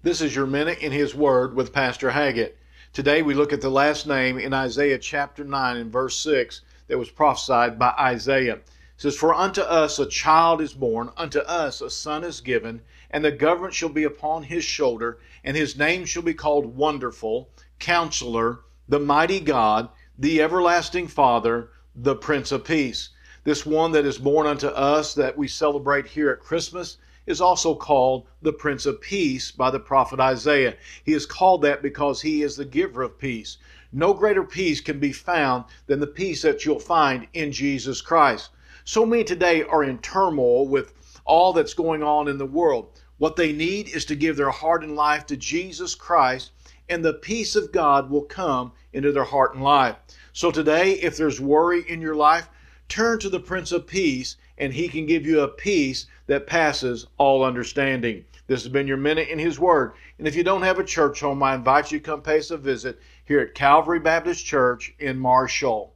This is your Minute in His Word with Pastor Haggett. Today we look at the last name in Isaiah chapter 9 and verse 6 that was prophesied by Isaiah. It says, For unto us a child is born, unto us a son is given, and the government shall be upon his shoulder, and his name shall be called Wonderful, Counselor, the Mighty God, the Everlasting Father, the Prince of Peace. This one that is born unto us that we celebrate here at Christmas is also called the Prince of Peace by the prophet Isaiah. He is called that because he is the giver of peace. No greater peace can be found than the peace that you'll find in Jesus Christ. So many today are in turmoil with all that's going on in the world. What they need is to give their heart and life to Jesus Christ, and the peace of God will come into their heart and life. So today, if there's worry in your life, turn to the Prince of Peace, and he can give you a peace that passes all understanding. This has been your minute in His Word. And if you don't have a church home, I invite you to come pay us a visit here at Calvary Baptist Church in Marshall.